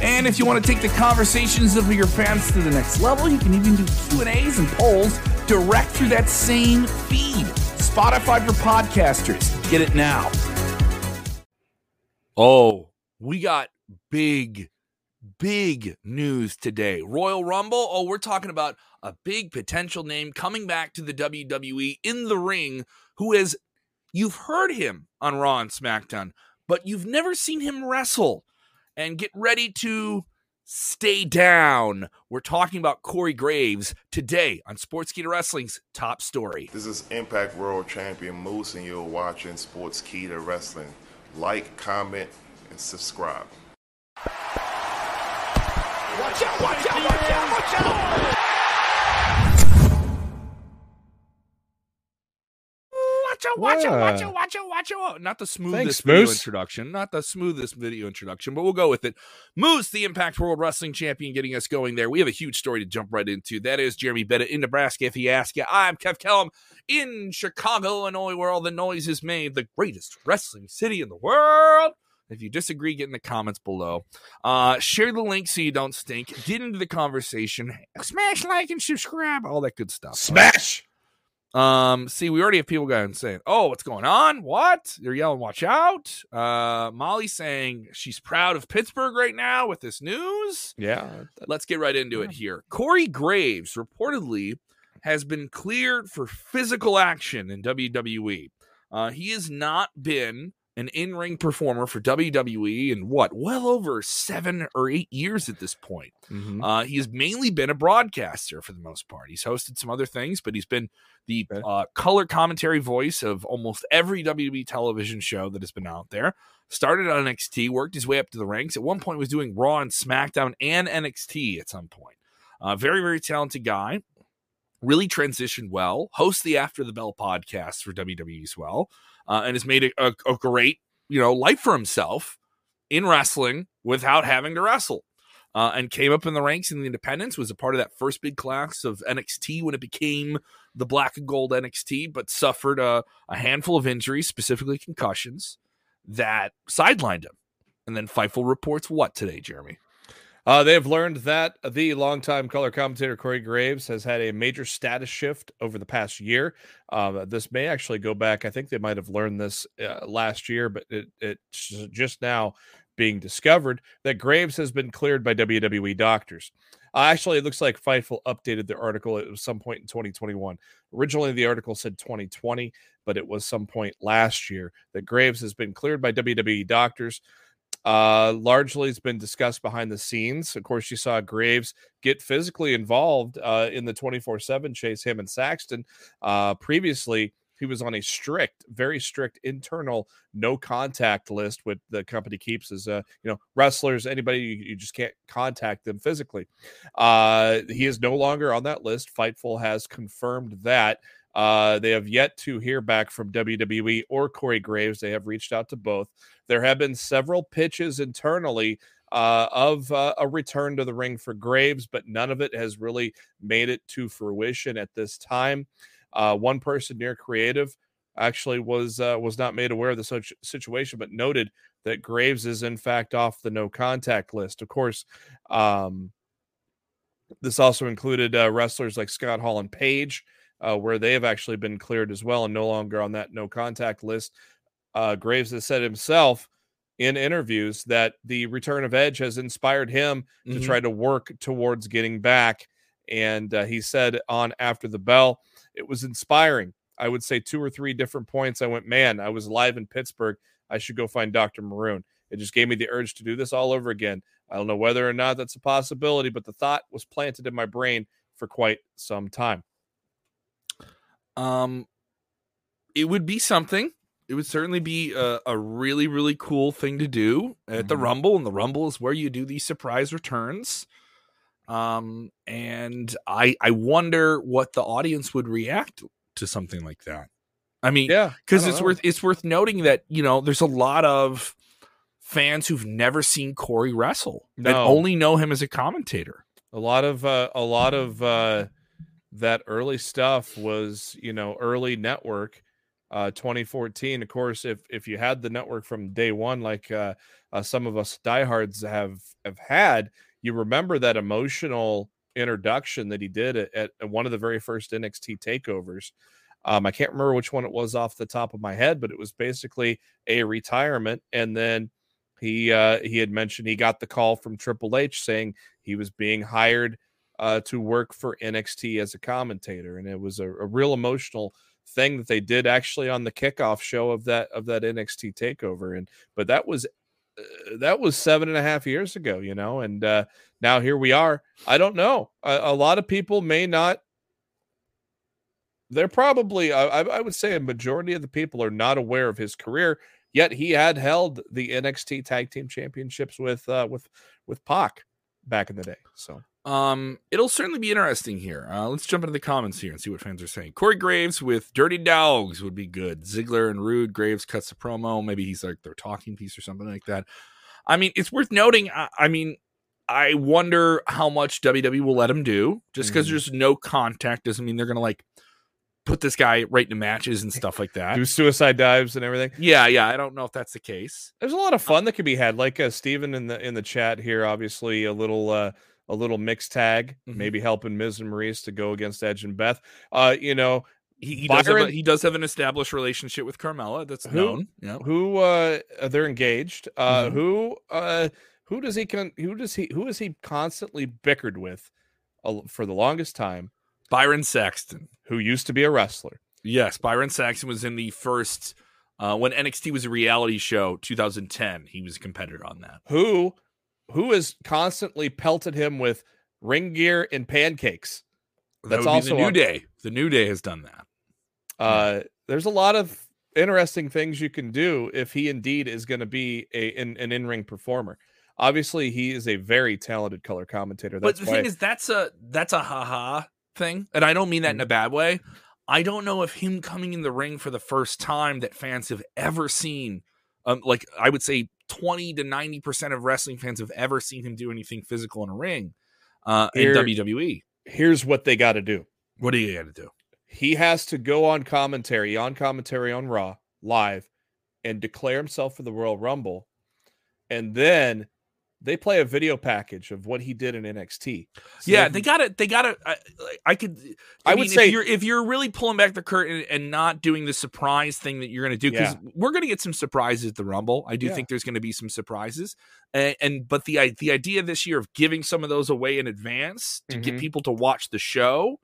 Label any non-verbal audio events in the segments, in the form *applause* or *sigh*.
And if you want to take the conversations of your fans to the next level, you can even do Q&As and polls direct through that same feed. Spotify for podcasters. Get it now. Oh, we got big big news today. Royal Rumble, oh, we're talking about a big potential name coming back to the WWE in the ring who is you've heard him on Raw and SmackDown, but you've never seen him wrestle. And get ready to stay down. We're talking about Corey Graves today on Sportskeeda Wrestling's top story. This is Impact World Champion Moose, and you're watching Sportskeeda Wrestling. Like, comment, and subscribe. Watch out, watch out, watch out, watch out! Out, watch out, watch out, watch out, watch out. Not the smoothest Thanks, video Moose. introduction. Not the smoothest video introduction, but we'll go with it. Moose, the Impact World Wrestling Champion, getting us going there. We have a huge story to jump right into. That is Jeremy Bennett in Nebraska, if he asks you. I'm Kev Kellum in Chicago, Illinois, where all the noise is made, the greatest wrestling city in the world. If you disagree, get in the comments below. Uh, share the link so you don't stink. Get into the conversation. Smash like and subscribe. All that good stuff. Smash. Um, see, we already have people going saying, "Oh, what's going on? What?" They're yelling, "Watch out!" Uh, Molly saying she's proud of Pittsburgh right now with this news. Yeah. Let's get right into it here. Corey Graves reportedly has been cleared for physical action in WWE. Uh, he has not been an in-ring performer for WWE in what, well over seven or eight years at this point. Mhm. Uh, he has mainly been a broadcaster for the most part. He's hosted some other things, but he's been the Okay. uh, color commentary voice of almost every WWE television show that has been out there. Started on NXT, worked his way up to the ranks. At one point, was doing Raw and SmackDown and NXT at some point. Uh, very, very talented guy. Really transitioned well. Hosts the After the Bell podcast for WWE as well, uh, and has made a, a, a great, you know, life for himself in wrestling without having to wrestle uh, and came up in the ranks in the independents, was a part of that first big class of NXT when it became the black and gold NXT, but suffered a, a handful of injuries, specifically concussions, that sidelined him. And then Fightful reports what today, Jeremy? Uh, they have learned that the longtime color commentator Corey Graves has had a major status shift over the past year. Uh, this may actually go back. I think they might have learned this uh, last year, but it, it's just now being discovered that Graves has been cleared by WWE doctors. Uh, actually, it looks like Fightful updated the article. at some point in 2021. Originally, the article said 2020, but it was some point last year that Graves has been cleared by WWE doctors. Uh, largely, it's been discussed behind the scenes. Of course, you saw Graves get physically involved uh, in the 24 7 chase, him and Saxton. Uh, previously, he was on a strict, very strict internal no contact list, with the company keeps as uh, you know wrestlers, anybody you, you just can't contact them physically. Uh, he is no longer on that list. Fightful has confirmed that. Uh, they have yet to hear back from WWE or Corey Graves. They have reached out to both. There have been several pitches internally uh, of uh, a return to the ring for Graves, but none of it has really made it to fruition at this time. Uh, one person near creative actually was uh, was not made aware of the situation, but noted that Graves is in fact off the no contact list. Of course, um, this also included uh, wrestlers like Scott Hall and Paige, uh, where they have actually been cleared as well and no longer on that no contact list. Uh, Graves has said himself in interviews that the return of Edge has inspired him to Mhm. try to work towards getting back. And uh, he said on After the Bell, it was inspiring. I would say two or three different points. I went, man, I was live in Pittsburgh. I should go find Dr. Maroon. It just gave me the urge to do this all over again. I don't know whether or not that's a possibility, but the thought was planted in my brain for quite some time. Um, it would be something. It would certainly be a, a really, really cool thing to do at the Mhm. Rumble, and the Rumble is where you do these surprise returns. Um, and I I wonder what the audience would react to something like that. I mean, Yeah, because it's know. worth it's worth noting that you know there's a lot of fans who've never seen Corey wrestle and No. only know him as a commentator. a lot of uh, a lot of uh, that early stuff was you know early network uh 2014 of course if if you had the network from day one like uh, uh some of us diehards have have had you remember that emotional introduction that he did at, at one of the very first NXT takeovers. Um I can't remember which one it was off the top of my head but it was basically a retirement and then he uh he had mentioned he got the call from Triple H saying he was being hired uh, to work for NXT as a commentator, and it was a, a real emotional thing that they did actually on the kickoff show of that of that NXT takeover. And but that was uh, that was seven and a half years ago, you know, and uh, now here we are. I don't know. A, a lot of people may not. They're probably, I, I would say, a majority of the people are not aware of his career. Yet he had held the NXT Tag Team Championships with uh, with with Pac back in the day. So Um, it'll certainly be interesting here. Uh, let's jump into the comments here and see what fans are saying. Corey Graves with Dirty Dogs would be good. Ziggler and Roode. Graves cuts a promo. Maybe he's like their talking piece or something like that. I mean, it's worth noting. I, I mean, I wonder how much WWE will let him do. Just because Mhm. there's no contact doesn't mean they're gonna like put this guy right into matches and stuff like that. *laughs* do suicide dives and everything. Yeah, yeah. I don't know if that's the case. There's a lot of fun that could be had. Like uh, Steven in the in the chat here, obviously a little uh, a little mixed tag, Mhm. maybe helping Miz and Maryse to go against Edge and Beth. Uh, you know He, he does have a, he does have an established relationship with Carmella. That's Who? known. Yeah. who uh they're engaged. Uh, Mhm. who uh who does he con- who does he who is he constantly bickered with uh, for the longest time? Byron Saxton. Who used to be a wrestler. Yes, Byron Saxton was in the first uh, when NXT was a reality show, 2010. He was a competitor on that. Who who has constantly pelted him with ring gear and pancakes. That's be also the New on- Day. The New Day has done that. Uh, there's a lot of interesting things you can do if he indeed is going to be a an, an in-ring performer. Obviously, he is a very talented color commentator. But the why thing is, that's a that's a haha thing, and I don't mean that in a bad way. I don't know if him coming in the ring for the first time that fans have ever seen, um, like I would say, twenty to ninety percent of wrestling fans have ever seen him do anything physical in a ring uh, in WWE. here's what they got to do. What do you got to do? He has to go on commentary, on commentary on Raw live, and declare himself for the Royal Rumble, and then they play a video package of what he did in NXT. So yeah, they got it. They got it. I, I could. I I, would would say- if you're if you're really pulling back the curtain and not doing the surprise thing that you're going to do because we're going to get some surprises at the Rumble. I do Yeah. think there's going to be some surprises, and, and but the the idea this year of giving some of those away in advance to Mhm. get people to watch the show.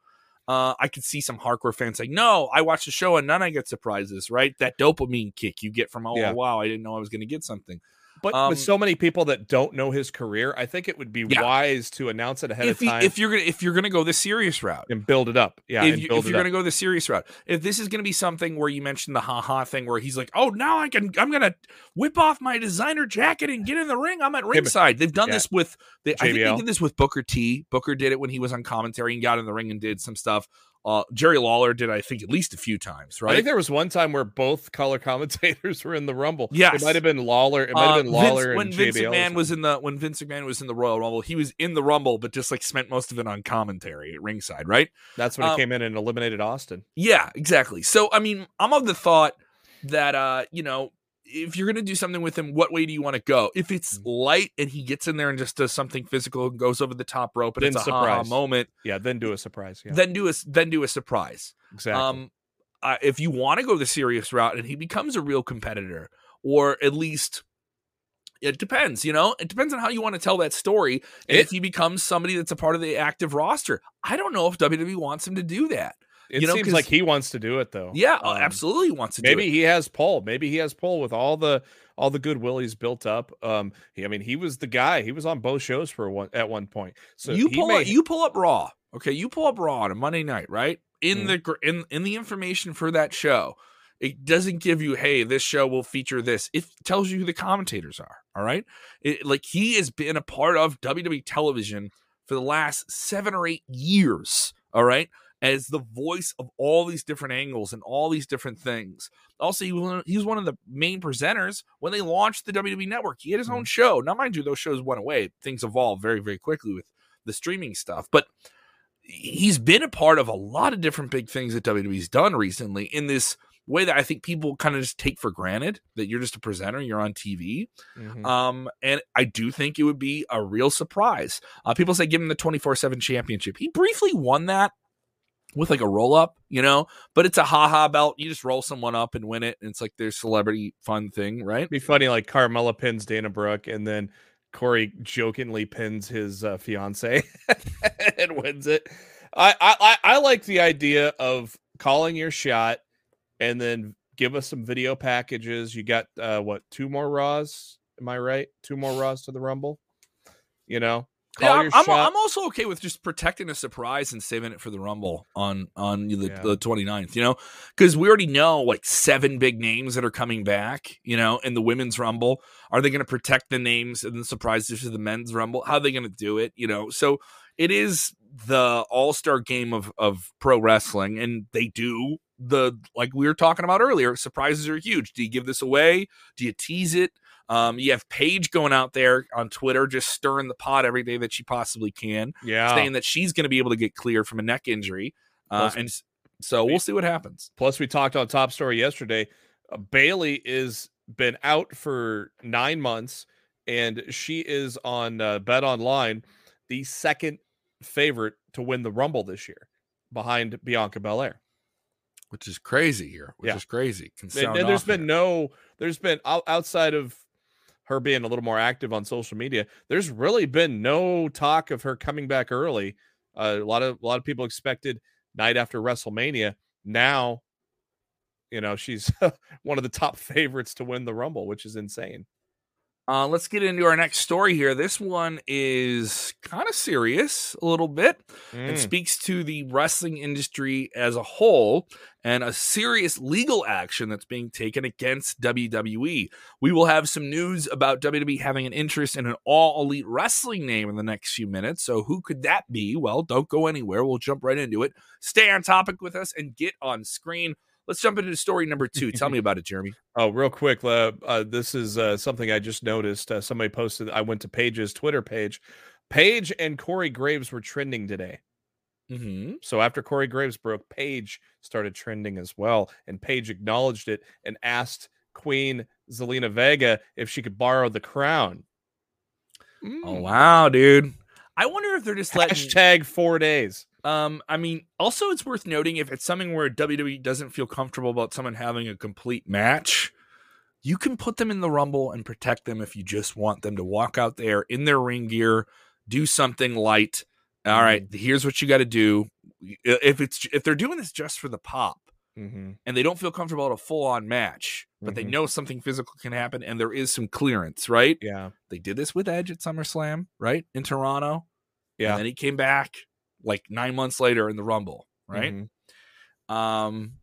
Uh, I could see some hardcore fans saying, "No, I watched the show and none I get surprises." Right, that dopamine kick you get from, "Oh Yeah. wow, I didn't know I was going to get something." But Um, with so many people that don't know his career, I think it would be Yeah. wise to announce it ahead If of you, time if you're gonna if you're gonna go the serious route, and build it up. Yeah, if, you, if you're up. going to go the serious route, if this is going to be something where you mentioned the haha thing, where he's like, "Oh, now I can, I'm going to whip off my designer jacket and get in the ring. I'm at ringside." They've done yeah. this with, they, I think they did this with Booker T. Booker did it when he was on commentary and got in the ring and did some stuff. Uh, Jerry Lawler did, I think, at least a few times, right? I think there was one time where both color commentators *laughs* were in the Rumble. Yes. it might have been Lawler. It might Uh, have been Lawler Vince, when and Vince JBL. or McMahon was in the when Vince McMahon was in the Royal Rumble, he was in the Rumble, but just like spent most of it on commentary at ringside, right? That's when he um, came in and eliminated Austin. Yeah, exactly. So I mean, I'm of the thought that uh, you know, if you're gonna do something with him, what way do you want to go? If it's Mm-hmm. light and he gets in there and just does something physical and goes over the top rope and Then it's a surprise. moment, Yeah, then do a surprise. Yeah, then do a then do a surprise. exactly. Um, uh, if you want to go the serious route and he becomes a real competitor, or at least it depends, you know, it depends on how you want to tell that story. And It- if he becomes somebody that's a part of the active roster, I don't know if WWE wants him to do that. It you know, seems like he wants to do it though. Yeah, Um, absolutely wants to do Maybe he has pull. Maybe he has pull with all the all the goodwill he's built up. Um, he, I mean, he was the guy. He was on both shows for one at one point. So you pull may- up, you pull up Raw. Okay, you pull up Raw on a Monday night, right? In Mhm. the in in the information for that show, it doesn't give you, hey, this show will feature this. It tells you who the commentators are. All right, it, like he has been a part of WWE television for the last seven or eight years. All right. As the voice of all these different angles and all these different things. Also, he was, one of the main presenters when they launched the WWE network. He had his own show. Now, mind you, those shows went away. Things evolved very, very quickly with the streaming stuff. But he's been a part of a lot of different big things that WWE's done recently in this way that I think people kind of just take for granted that you're just a presenter, you're on TV. Mhm. Um, and I do think it would be a real surprise. Uh, people say give him the 24 7 championship. He briefly won that with like a roll up, you know, but it's a haha belt. You just roll someone up and win it. And it's like their celebrity fun thing, right? It'd be funny, like Carmella pins Dana Brooke, and then Corey jokingly pins his uh, fiance *laughs* and wins it. I, I I- like the idea of calling your shot, and then give us some video packages. You got uh, what two more Raws? Am I right? Two more Raws to the Rumble. You know, call Yeah, I'm, I'm. I'm also okay with just protecting a surprise and saving it for the Rumble on on the, Yeah. the 29th, you know, because we already know like seven big names that are coming back, you know, in the women's Rumble. Are they going to protect the names and the surprises for the men's Rumble? How are they going to do it, you know? So it is the all star game of of pro wrestling, and they do the like we were talking about earlier. Surprises are huge. Do you give this away? Do you tease it? Um, you have Paige going out there on Twitter, just stirring the pot every day that she possibly can, yeah. saying that she's going to be able to get cleared from a neck injury. Uh, Plus- and so we'll see what happens. Plus, we talked on Top Story yesterday. Uh, Bayley is been out for nine months, and she is on uh, Bet Online, the second favorite to win the Rumble this year, behind Bianca Belair. Which is crazy here. Which Yeah. is crazy. Can And, sound and there's been here. no, there's been outside of her being a little more active on social media. There's really been no talk of her coming back early. Uh, a lot of a lot of people expected night after WrestleMania. Now, you know, she's *laughs* one of the top *laughs* favorites to win the Rumble, which is insane. Uh, let's get into our next story here. This one is kind of serious a little bit. and Mm. speaks to the wrestling industry as a whole and a serious legal action that's being taken against WWE. We will have some news about WWE having an interest in an all elite wrestling name in the next few minutes. So, who could that be? Well, don't go anywhere. We'll jump right into it. Stay on topic with us and get on screen. Let's jump into story number two. Tell me *laughs* about it, Jeremy. Oh, real quick, uh, uh, this is uh, something I just noticed. Uh, somebody posted. I went to Paige's Twitter page. Paige and Corey Graves were trending today. Mm-hmm. So after Corey Graves broke, Paige started trending as well, and Paige acknowledged it and asked Queen Zelina Vega if she could borrow the crown. Oh, Mm. wow, dude. I wonder if they're just letting. Hashtag four days. Um, I mean, also it's worth noting if it's something where WWE doesn't feel comfortable about someone having a complete match, you can put them in the rumble and protect them if you just want them to walk out there in their ring gear, do something light. All right, here's what you got to do. If it's if they're doing this just for the pop Mm-hmm. and they don't feel comfortable at a full on match, but they Mhm. know something physical can happen and there is some clearance, right? Yeah, They did this with Edge at SummerSlam, right? In Toronto. yeah. And then he came back like nine months later in the Rumble, right? Mhm. Um,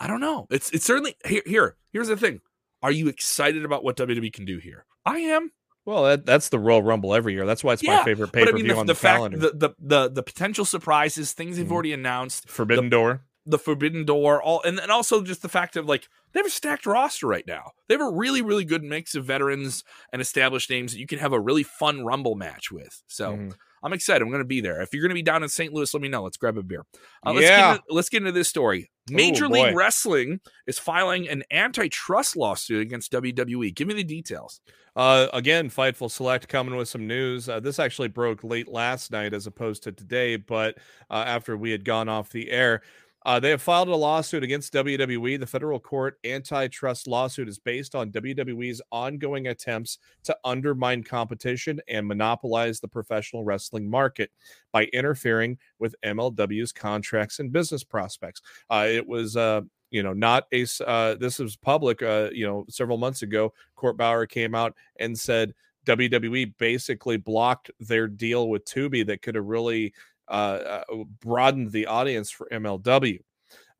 I don't know. It's it's certainly here. Here, here's the thing. Are you excited about what WWE can do here? I am. Well, that, that's the Royal Rumble every year. That's why it's Yeah, my favorite pay per I mean, view the, on the the, fact, calendar. the, the the the potential surprises, things they've Mhm. already announced, Forbidden Door. the Forbidden Door, all, and and also just the fact of like they have a stacked roster right now. They have a really really good mix of veterans and established names that you can have a really fun Rumble match with. So. Mhm. I'm excited. I'm going to be there. If you're going to be down in St. Louis, let me know. Let's grab a beer. Uh, let's, Yeah. get into, let's get into this story. Major boy. League Wrestling is filing an antitrust lawsuit against WWE. Give me the details. Uh, again, Fightful Select coming with some news. Uh, this actually broke late last night as opposed to today, but uh, after we had gone off the air, uh, they have filed a lawsuit against WWE. The federal court antitrust lawsuit is based on WWE's ongoing attempts to undermine competition and monopolize the professional wrestling market by interfering with MLW's contracts and business prospects. Uh, it was. Uh, you know, not a. Uh, this was public. Uh, you know, several months ago, Court Bauer came out and said WWE basically blocked their deal with Tubi that could have really uh, uh, broadened the audience for MLW.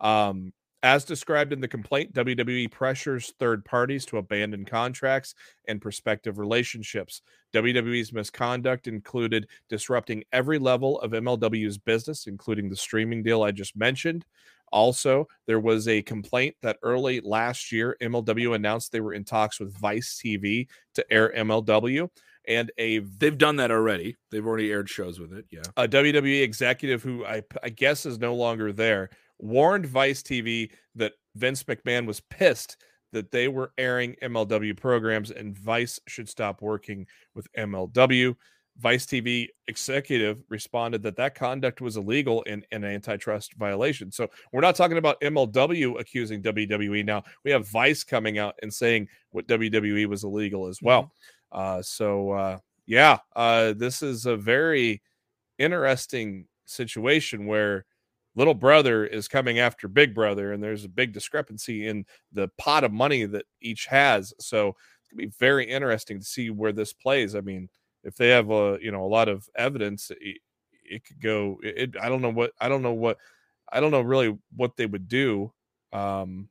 Um, As described in the complaint, WWE pressures third parties to abandon contracts and prospective relationships. WWE's misconduct included disrupting every level of MLW's business, including the streaming deal I just mentioned. Also, there was a complaint that early last year, MLW announced they were in talks with Vice TV to air MLW. And a They've done that already. They've already aired shows with it. Yeah. a WWE executive who I, I guess is no longer there warned Vice TV that Vince McMahon was pissed that they were airing MLW programs and Vice should stop working with MLW. Vice TV executive responded that that conduct was illegal and an antitrust violation. So we're not talking about MLW accusing WWE now. We have Vice coming out and saying what WWE was illegal as well. Uh, so uh, yeah, uh, this is a very interesting situation where little brother is coming after big brother, and there's a big discrepancy in the pot of money that each has. So it's gonna be very interesting to see where this plays. I mean, if they have a you know a lot of evidence, it, it could go. It, I don't know what I don't know what I don't know really what they would do. Um,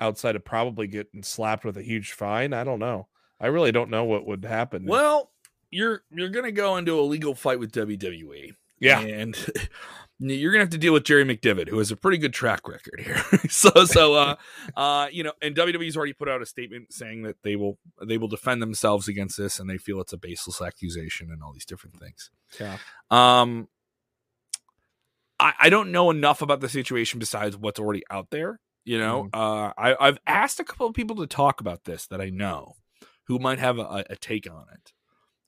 outside of probably getting slapped with a huge fine. I don't know. I really don't know what would happen. Well, you're you're gonna go into a legal fight with WWE. Yeah. and *laughs* you're gonna have to deal with Jerry McDevitt, who has a pretty good track record here. *laughs* so, so, uh, *laughs* uh, you know, and WWE's already put out a statement saying that they will they will defend themselves against this, and they feel it's a baseless accusation and all these different things. yeah. Um, I, I don't know enough about the situation besides what's already out there. You know, uh, I, I've asked a couple of people to talk about this that I know who might have a, a take on it,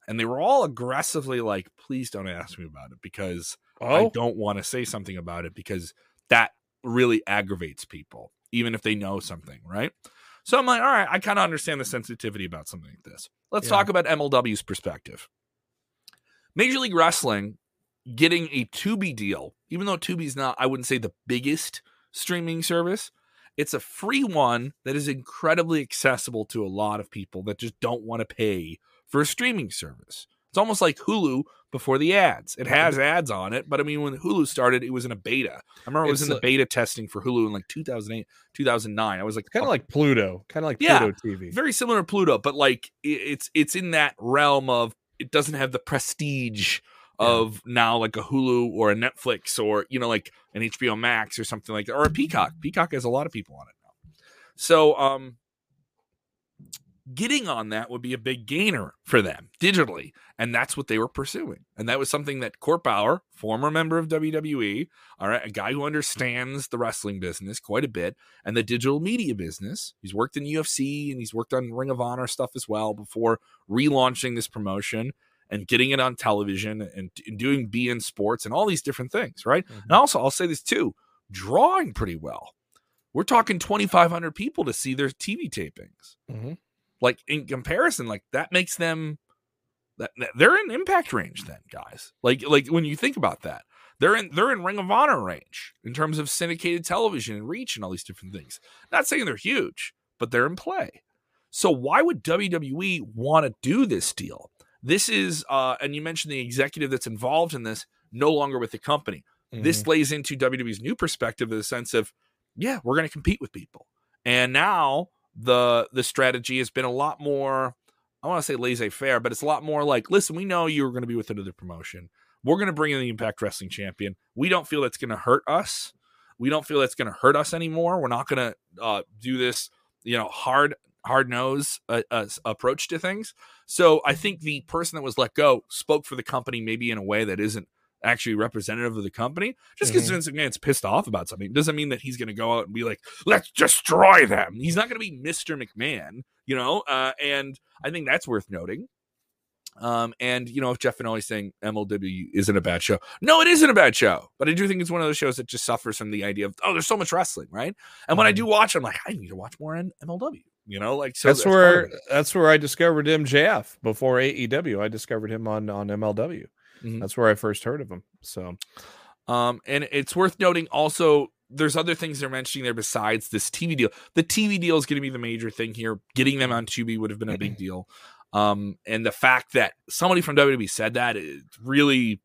and they were all aggressively like, "Please don't ask me about it because I Oh, don't want to say something about it because that really aggravates people, even if they know something, right?" So I'm like, "All right, I kind of understand the sensitivity about something like this. Let's Yeah. talk about MLW's perspective." Major League Wrestling getting a Tubi deal, even though Tubi's not, I wouldn't say the biggest streaming service. It's a free one that is incredibly accessible to a lot of people that just don't want to pay for a streaming service. It's almost like Hulu before the ads. It has ads on it, but I mean, when Hulu started, it was in a beta. I remember it was It's in the beta testing for Hulu in like 2008, 2009. I was like, kind of oh. like Pluto, kind of like Yeah. Pluto TV. very similar to Pluto, but like it's it's in that realm of it doesn't have the prestige of now like a Hulu or a Netflix or you know like an HBO Max or something like that or a Peacock. Peacock has a lot of people on it now. So um getting on that would be a big gainer for them digitally and that's what they were pursuing and that was something that Court Bauer former member of WWE all right a guy who understands the wrestling business quite a bit and the digital media business he's worked in UFC and he's worked on Ring of Honor stuff as well before relaunching this promotion and getting it on television and, and doing in Sports and all these different things right? Mhm. and also I'll say this too drawing pretty well. We're talking 2500 people to see their TV tapings. Mhm. like in comparison like that makes them that, that- they're in impact range then guys. Like like when you think about that they're in they're in ring of honor range in terms of syndicated television and reach and all these different things. Not saying they're huge but they're in play. So why would wwe want to do this deal this is uh and you mentioned the executive that's involved in this no longer with the company this Mhm. lays into WWE's new perspective in the sense of, yeah, we're going to compete with people. And now the the strategy has been a lot more, I want to say laissez faire, but it's a lot more like, listen, we know you're going to be with another promotion. We're going to bring in the Impact Wrestling Champion. We don't feel that's going to hurt us. We don't feel that's going to hurt us anymore. We're not going to uh, do this, you know, hard hard nose uh, uh, approach to things. So I think the person that was let go spoke for the company maybe in a way that isn't actually representative of the company. Just because Mhm. Vince McMahon's pissed off about something doesn't mean that he's going to go out and be like, "Let's destroy them." He's not going to be Mister McMahon, you know. Uh, and I think that's worth noting. Um, and you know, if Jeff Finelli's saying MLW isn't a bad show, no, it isn't a bad show. But I do think it's one of those shows that just suffers from the idea of oh, there's so much wrestling, right? And when I Mhm. do watch, I'm like, I need to watch more in MLW. You know, like so that's of where that's where I discovered MJF before AEW. I discovered him on on MLW. Mhm. That's where I first heard of him. So Um, and it's worth noting also there's other things they're mentioning there besides this TV deal. The TV deal is going to be the major thing here. Getting them on Tubi would have been a big *clears throat* deal. Um, and the fact that somebody from WWE said that is really,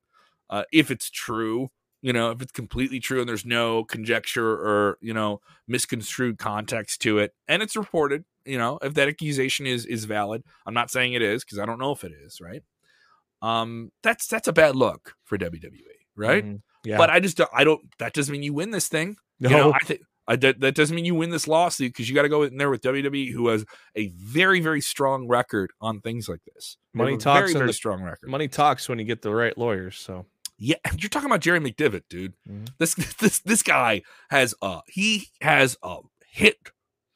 uh, if it's true, you know, if it's completely true and there's no conjecture or, you know, misconstrued context to it and it's reported, you know, if that accusation is is valid. I'm not saying it is because I don't know if it is, right? Um that's that's a bad look for WWE, right? Mhm. Yeah. But I just don't, I don't that doesn't mean you win this thing. no, You know, I think I, that, that doesn't mean you win this lawsuit because you got to go in there with WWE, who has a very, very strong record on things like this. Money talks very, and very the- strong record. money talks when you get the right lawyers. So Yeah, *laughs* you're talking about Jerry McDevitt, dude. Mhm. This *laughs* this this guy has a he has a hit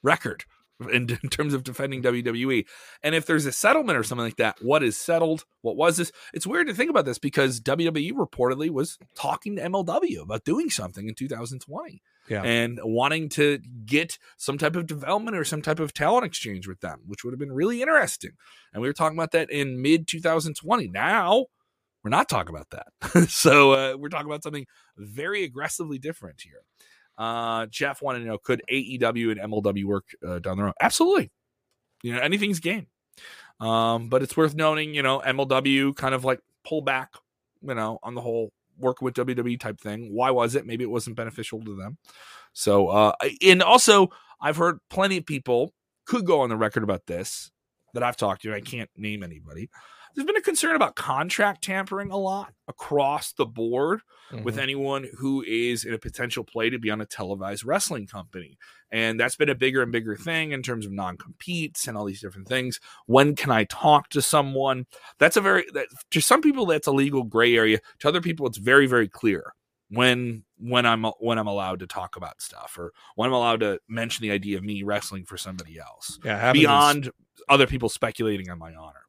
record in, *laughs* in terms of defending WWE. And if there's a settlement or something like that, what is settled? What was this? It's weird to think about this because WWE reportedly was talking to MLW about doing something in 2020 Yeah. and wanting to get some type of development or some type of talent exchange with them, which would have been really interesting. And we were talking about that in mid 2020. Now we're not talking about that. *laughs* so uh, we're talking about something very aggressively different here. Uh, Jeff wanted to know could AEW and MLW work uh, down the road? Absolutely. You know, anything's game. Um, but it's worth noting, you know, MLW kind of like pull back, you know, on the whole working with WWE type thing. Why was it? Maybe it wasn't beneficial to them. So, uh, and also, I've heard plenty of people could go on the record about this that I've talked to. I can't name anybody. There's been a concern about contract tampering a lot across the board with Mhm. anyone who is in a potential play to be on a televised wrestling company. And that's been a bigger and bigger thing in terms of non competes and all these different things. When can I talk to someone? That's a very, that, to some people, that's a legal gray area. To other people, it's very, very clear when when I'm when I'm allowed to talk about stuff or when I'm allowed to mention the idea of me wrestling for somebody else yeah, beyond other people speculating on my honor.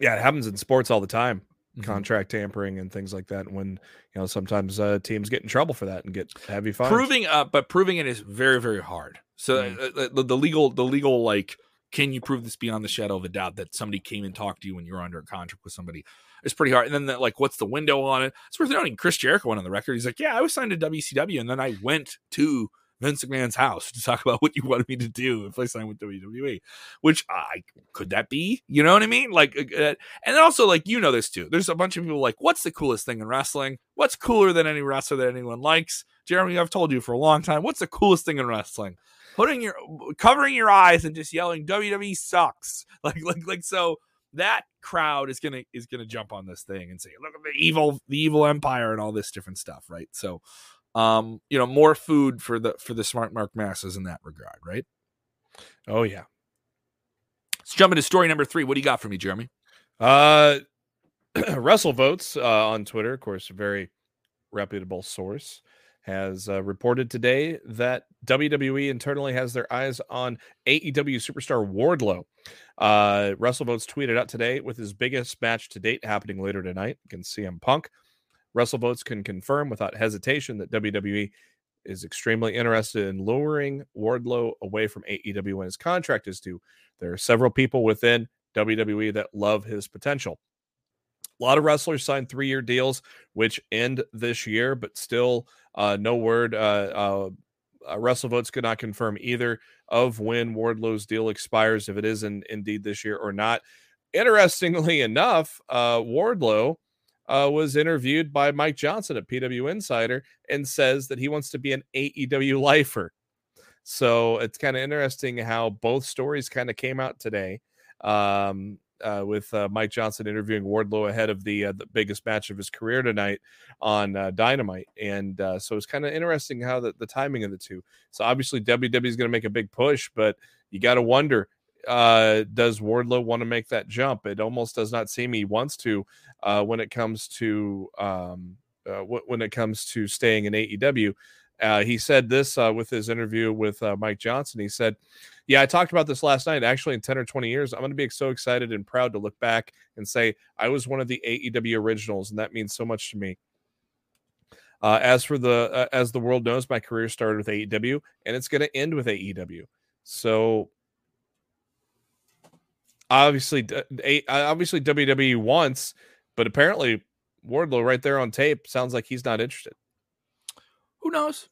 Yeah, it happens in sports all the time. Mhm. Contract tampering and things like that. When you know sometimes uh, teams get in trouble for that and get heavy fines. proving uh but proving it is very very hard so Mm. uh, the, the legal the legal like can you prove this beyond the shadow of a doubt that somebody came and talked to you when you were under a contract with somebody it's pretty hard and then the, like what's the window on it it's worth noting chris jericho went on the record he's like yeah i was signed to wcw and then i went to Vince McMahon's house to talk about what you wanted me to do if I signed with WWE, which I could that be, you know what I mean? Like, uh, and also like you know this too. There's a bunch of people like, what's the coolest thing in wrestling? What's cooler than any wrestler that anyone likes? Jeremy, I've told you for a long time. What's the coolest thing in wrestling? Putting your covering your eyes and just yelling WWE sucks. *laughs* Like like like so that crowd is gonna is gonna jump on this thing and say, look at the evil the evil empire and all this different stuff, right? So um, you know, more food for the for the smart mark masses in that regard, right? Oh yeah. Let's jump into story number three. What do you got for me, Jeremy? Uh, *clears throat* Russell Votes uh, on Twitter, of course, a very reputable source, has uh, reported today that WWE internally has their eyes on AEW superstar Wardlow. Uh, Russell Votes tweeted out today with his biggest match to date happening later tonight against CM Punk. Russell Votes can confirm without hesitation that WWE is extremely interested in luring Wardlow away from AEW when his contract is due. There are several people within WWE that love his potential. A lot of wrestlers signed three year deals, which end this year, but still uh, no word. Uh, uh, uh, could not confirm either of when Wardlow's deal expires, if it is in, indeed this year or not. Interestingly enough, uh, Wardlow uh, was interviewed by Mike Johnson at PW Insider and says that he wants to be an AEW lifer. So it's kind of interesting how both stories kind of came out today um, uh, with uh, Mike Johnson interviewing Wardlow ahead of the uh, the biggest match of his career tonight on uh, Dynamite, and uh, so it's kind of interesting how the, the timing of the two. So obviously WWE is going to make a big push, but you got to wonder. Uh, does Wardlow want to make that jump? It almost does not seem he wants to uh, when it comes to um, uh, wh- when it comes to staying in AEW. Uh, he said this uh, with his interview with uh, Mike Johnson. He said, "Yeah, I talked about this last night. Actually, in ten or twenty years, I'm going to be so excited and proud to look back and say I was one of the AEW originals, and that means so much to me." Uh, as for the uh, as the world knows, my career started with AEW, and it's going to end with AEW. So obviously, obviously WWE wants, but apparently Wardlow right there on tape sounds like he's not interested. Who knows?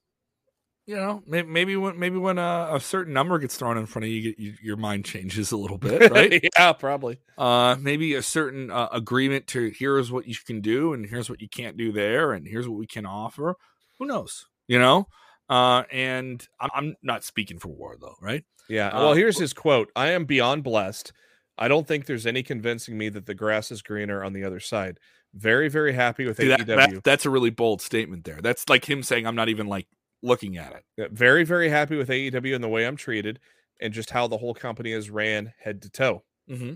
you know, maybe, maybe when maybe when a, a, certain number gets thrown in front of you, you, your mind changes a little bit, *laughs* right? yeah, probably. Uh, maybe a certain uh, agreement to here's what you can do and here's what you can't do there and here's what we can offer. Who knows? You know. Uh, and I'm, I'm not speaking for Wardlow, right? Yeah. Well, here's his quote: "I am beyond blessed. I don't think there's any convincing me that the grass is greener on the other side." Very, very happy with See, AEW. That, that, that's a really bold statement there. That's like him saying, "I'm not even like looking at it." Very, very happy with AEW and the way I'm treated, and just how the whole company is ran head to toe. Mm-hmm.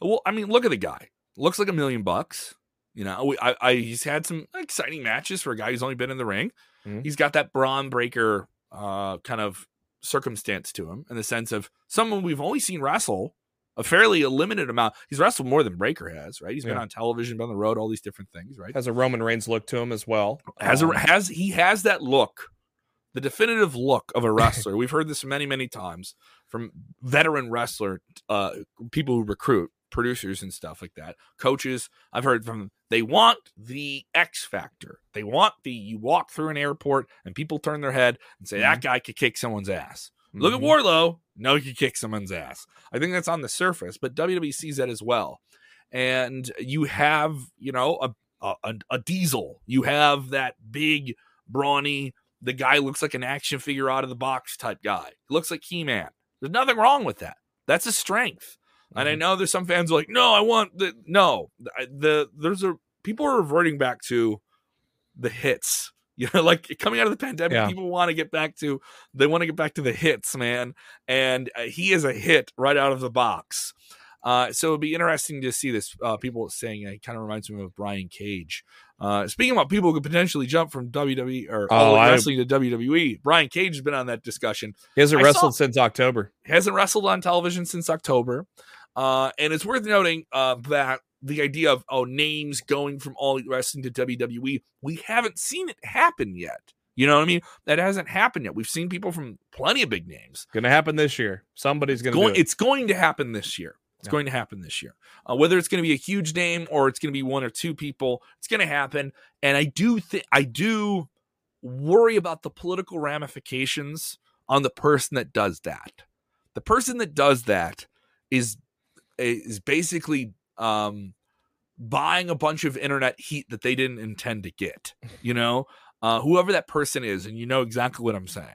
Well, I mean, look at the guy. Looks like a million bucks. You know, I, I, he's had some exciting matches for a guy who's only been in the ring. Mm-hmm. He's got that Bron Breakker uh, kind of circumstance to him in the sense of someone we've only seen wrestle a fairly limited amount. He's wrestled more than Breakker has, right? He's yeah. been on television, been on the road, all these different things, right? Has a Roman Reigns look to him as well. Has um, a, has he has that look, the definitive look of a wrestler. *laughs* We've heard this many many times from veteran wrestler uh, people who recruit producers and stuff like that. Coaches, I've heard from them, they want the X factor. They want the you walk through an airport and people turn their head and say, mm-hmm. that guy could kick someone's ass. Mm-hmm. Look at mm-hmm. No, he could kick someone's ass. I think that's on the surface, but WWE sees that as well. And you have, you know, a, a, a diesel. You have that big, brawny, the guy looks like an action figure out of the box type guy. He looks like He Man. There's nothing wrong with that. That's a strength. And I mm-hmm. know there's some fans like, no, I want the no. The, the there's a people are reverting back to the hits. *laughs* You know, like coming out of the pandemic, yeah. people want to get back to they want to get back to the hits, man. And uh, he is a hit right out of the box. Uh, so it'd be interesting to see this. Uh, people saying it kind of reminds me of Brian Cage. Uh, speaking about people who could potentially jump from WWE or oh, wrestling to WWE, Brian Cage has been on that discussion. He hasn't I wrestled saw, since October. He hasn't wrestled on television since October. Uh, and it's worth noting uh, that the idea of oh names going from all wrestling to WWE, we haven't seen it happen yet. You know what I mean? That hasn't happened yet. We've seen people from plenty of big names. Going to happen this year. Somebody's going to. It. It's going to happen this year. It's yeah. going to happen this year. Uh, whether it's going to be a huge name or it's going to be one or two people, it's going to happen. And I do think I do worry about the political ramifications on the person that does that. The person that does that is is basically um, buying a bunch of internet heat that they didn't intend to get. You know, uh, whoever that person is, and you know exactly what I'm saying.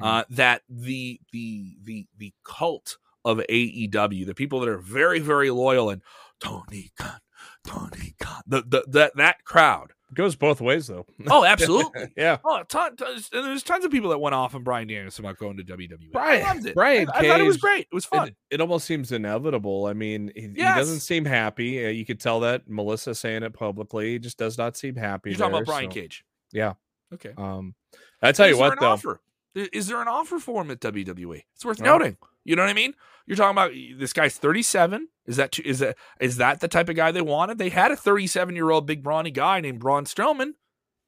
Mm-hmm. Uh, that the the the the cult of AEW, the people that are very very loyal and Tony Khan, Tony Khan, the, the that that crowd goes both ways, though. *laughs* Oh, absolutely. yeah. Oh, ton, ton, and there's tons of people that went off on Bryan Danielson about going to WWE. Brian, I loved it. Brian, I, I thought it was great. It was fun. It, it almost seems inevitable. I mean, he, yes. he, doesn't seem happy. Uh, you could tell that Melissa saying it publicly. He just does not seem happy. You're there, talking about Brian so. Cage. Yeah. Okay. Um, I tell you what, though. Offer? Is there an offer for him at WWE? It's worth no. noting. You know what I mean? You're talking about this guy's 37. Is that is that is that the type of guy they wanted? They had a 37 year old big brawny guy named Braun Strowman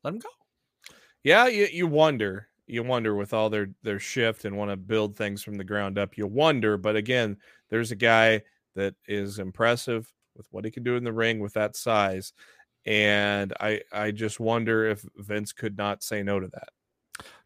let him go. Yeah, you, you wonder. You wonder with all their their shift and want to build things from the ground up. You wonder, but again, there's a guy that is impressive with what he can do in the ring with that size, and I I just wonder if Vince could not say no to that.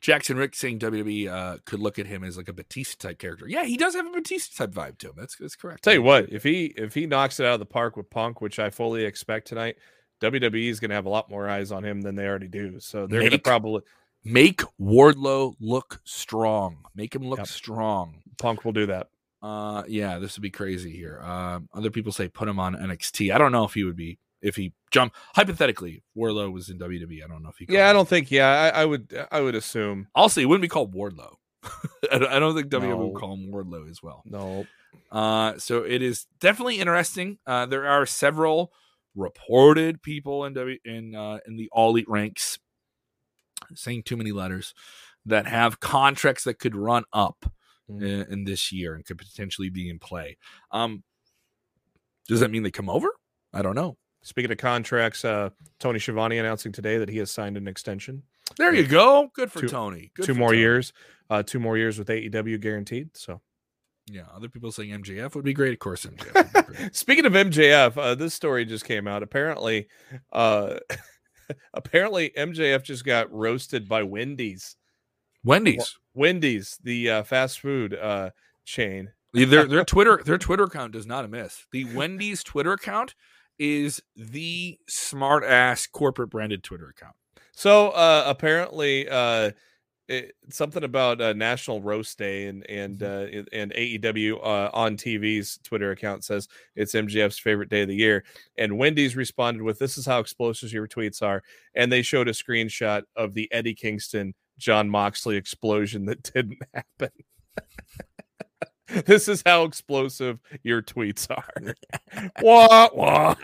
Jackson Rick saying WWE uh, could look at him as like a Batista type character. Yeah, he does have a Batista type vibe to him. That's that's correct. Tell you what, if he if he knocks it out of the park with Punk, which I fully expect tonight, WWE is going to have a lot more eyes on him than they already do. So they're going to probably make Wardlow look strong. Make him look yep. strong. Punk will do that. Uh, yeah, this would be crazy here. Uh, other people say put him on NXT. I don't know if he would be if he jump hypothetically. Wardlow was in WWE. I don't know if he. Yeah, I don't think. Yeah, I, I, would. I would assume. Also, he wouldn't be called Wardlow. *laughs* I don't think WWE no. would call him Wardlow as well. No. Uh, so it is definitely interesting. Uh, there are several reported people in w, in uh, in the all elite ranks saying too many letters that have contracts that could run up mm. in, in, this year and could potentially be in play. Um, does that mean they come over? I don't know. Speaking of contracts, uh, Tony Schiavone announcing today that he has signed an extension. There you go. Good for two, Tony. Good two for more Tony. years. Uh, two more years with AEW guaranteed. So yeah, other people saying MJF would be great. Of course, MJF. *laughs* Speaking of MJF, uh, this story just came out. Apparently, uh, *laughs* apparently MJF just got roasted by Wendy's. Wendy's. Wendy's, the uh, fast food uh, chain. their their *laughs* Twitter their Twitter account does not miss. The Wendy's Twitter account is the smart ass corporate branded Twitter account. So uh, apparently, uh, it, something about uh, National Roast Day and and uh, and AEW uh, on TNT's Twitter account says it's MJF's favorite day of the year, and Wendy's responded with, "This is how explosive your tweets are," and they showed a screenshot of the Eddie Kingston Jon Moxley explosion that didn't *laughs* happen. *laughs* this is how explosive your tweets are. *laughs* *laughs* wah, wah.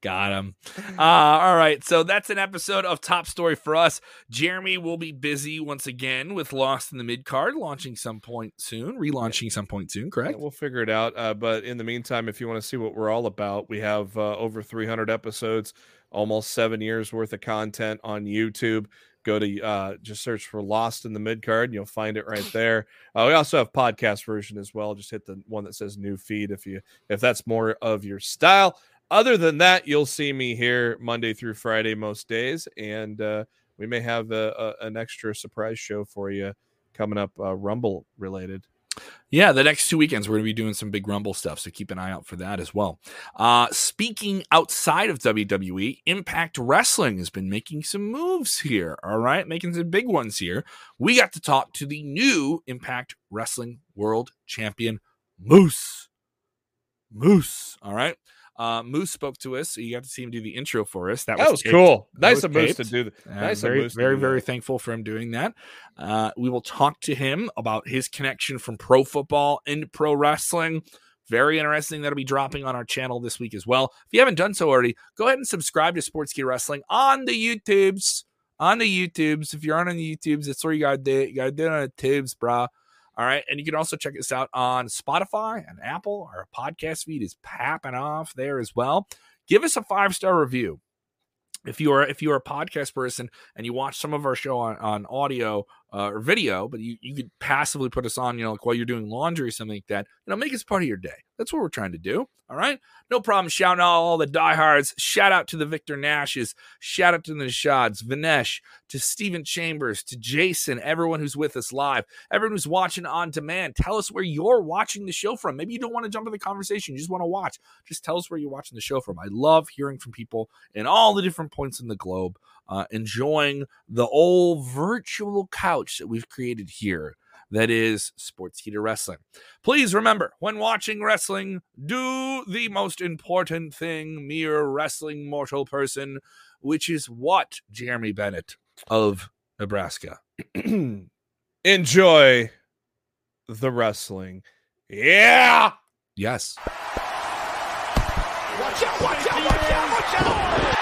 Got him. Uh, all right. So that's an episode of Top Story for us. Jeremy will be busy once again with Lost in the Mid Card launching some point soon, relaunching some point soon, correct? Yeah, we'll figure it out. Uh, but in the meantime, if you want to see what we're all about, we have uh, over 300 episodes, almost seven years worth of content on YouTube go to uh, just search for Lost in the Mid Card, and you'll find it right there. Uh, we also have podcast version as well. Just hit the one that says new feed if you if that's more of your style. Other than that, you'll see me here Monday through Friday most days, and uh, we may have a, a, an extra surprise show for you coming up, uh, Rumble related. Yeah, the next two weekends we're going to be doing some big Rumble stuff, so keep an eye out for that as well. Uh, speaking outside of WWE, Impact Wrestling has been making some moves here. All right, making some big ones here. We got to talk to the new Impact Wrestling World Champion Moose. Moose. All right. Uh, Moose spoke to us. So you got to see him do the intro for us. That, that was, was cool. That nice was of Moose to do. that. nice very, very, very thankful for him doing that. Uh, we will talk to him about his connection from pro football into pro wrestling. Very interesting. That'll be dropping on our channel this week as well. If you haven't done so already, go ahead and subscribe to Sportskeeda Wrestling on the YouTubes. On the YouTubes. If you're on the YouTubes, that's where you gotta do it. You gotta do it on the tubes, brah. All right. And you can also check us out on Spotify and Apple. Our podcast feed is popping off there as well. Give us a five star review. If you are if you are a podcast person and you watch some of our show on, on audio uh, or video, but you, you could passively put us on, you know, like while you're doing laundry or something like that, you know, make us part of your day. That's what we're trying to do. All right. No problem shouting out all the diehards. Shout out to the Victor Nashes. Shout out to the Nishads, Vinesh, to Stephen Chambers, to Jason, everyone who's with us live, everyone who's watching on demand. Tell us where you're watching the show from. Maybe you don't want to jump in the conversation. You just want to watch. Just tell us where you're watching the show from. I love hearing from people in all the different points in the globe, uh, enjoying the old virtual couch that we've created here that is Sportskeeda Wrestling. Please remember, when watching wrestling, do the most important thing, mere wrestling mortal person, which is what, Jeremy Bennett of Nebraska? *clears throat* Enjoy the wrestling. Yeah! Yes. Watch out, watch out, watch out, watch out!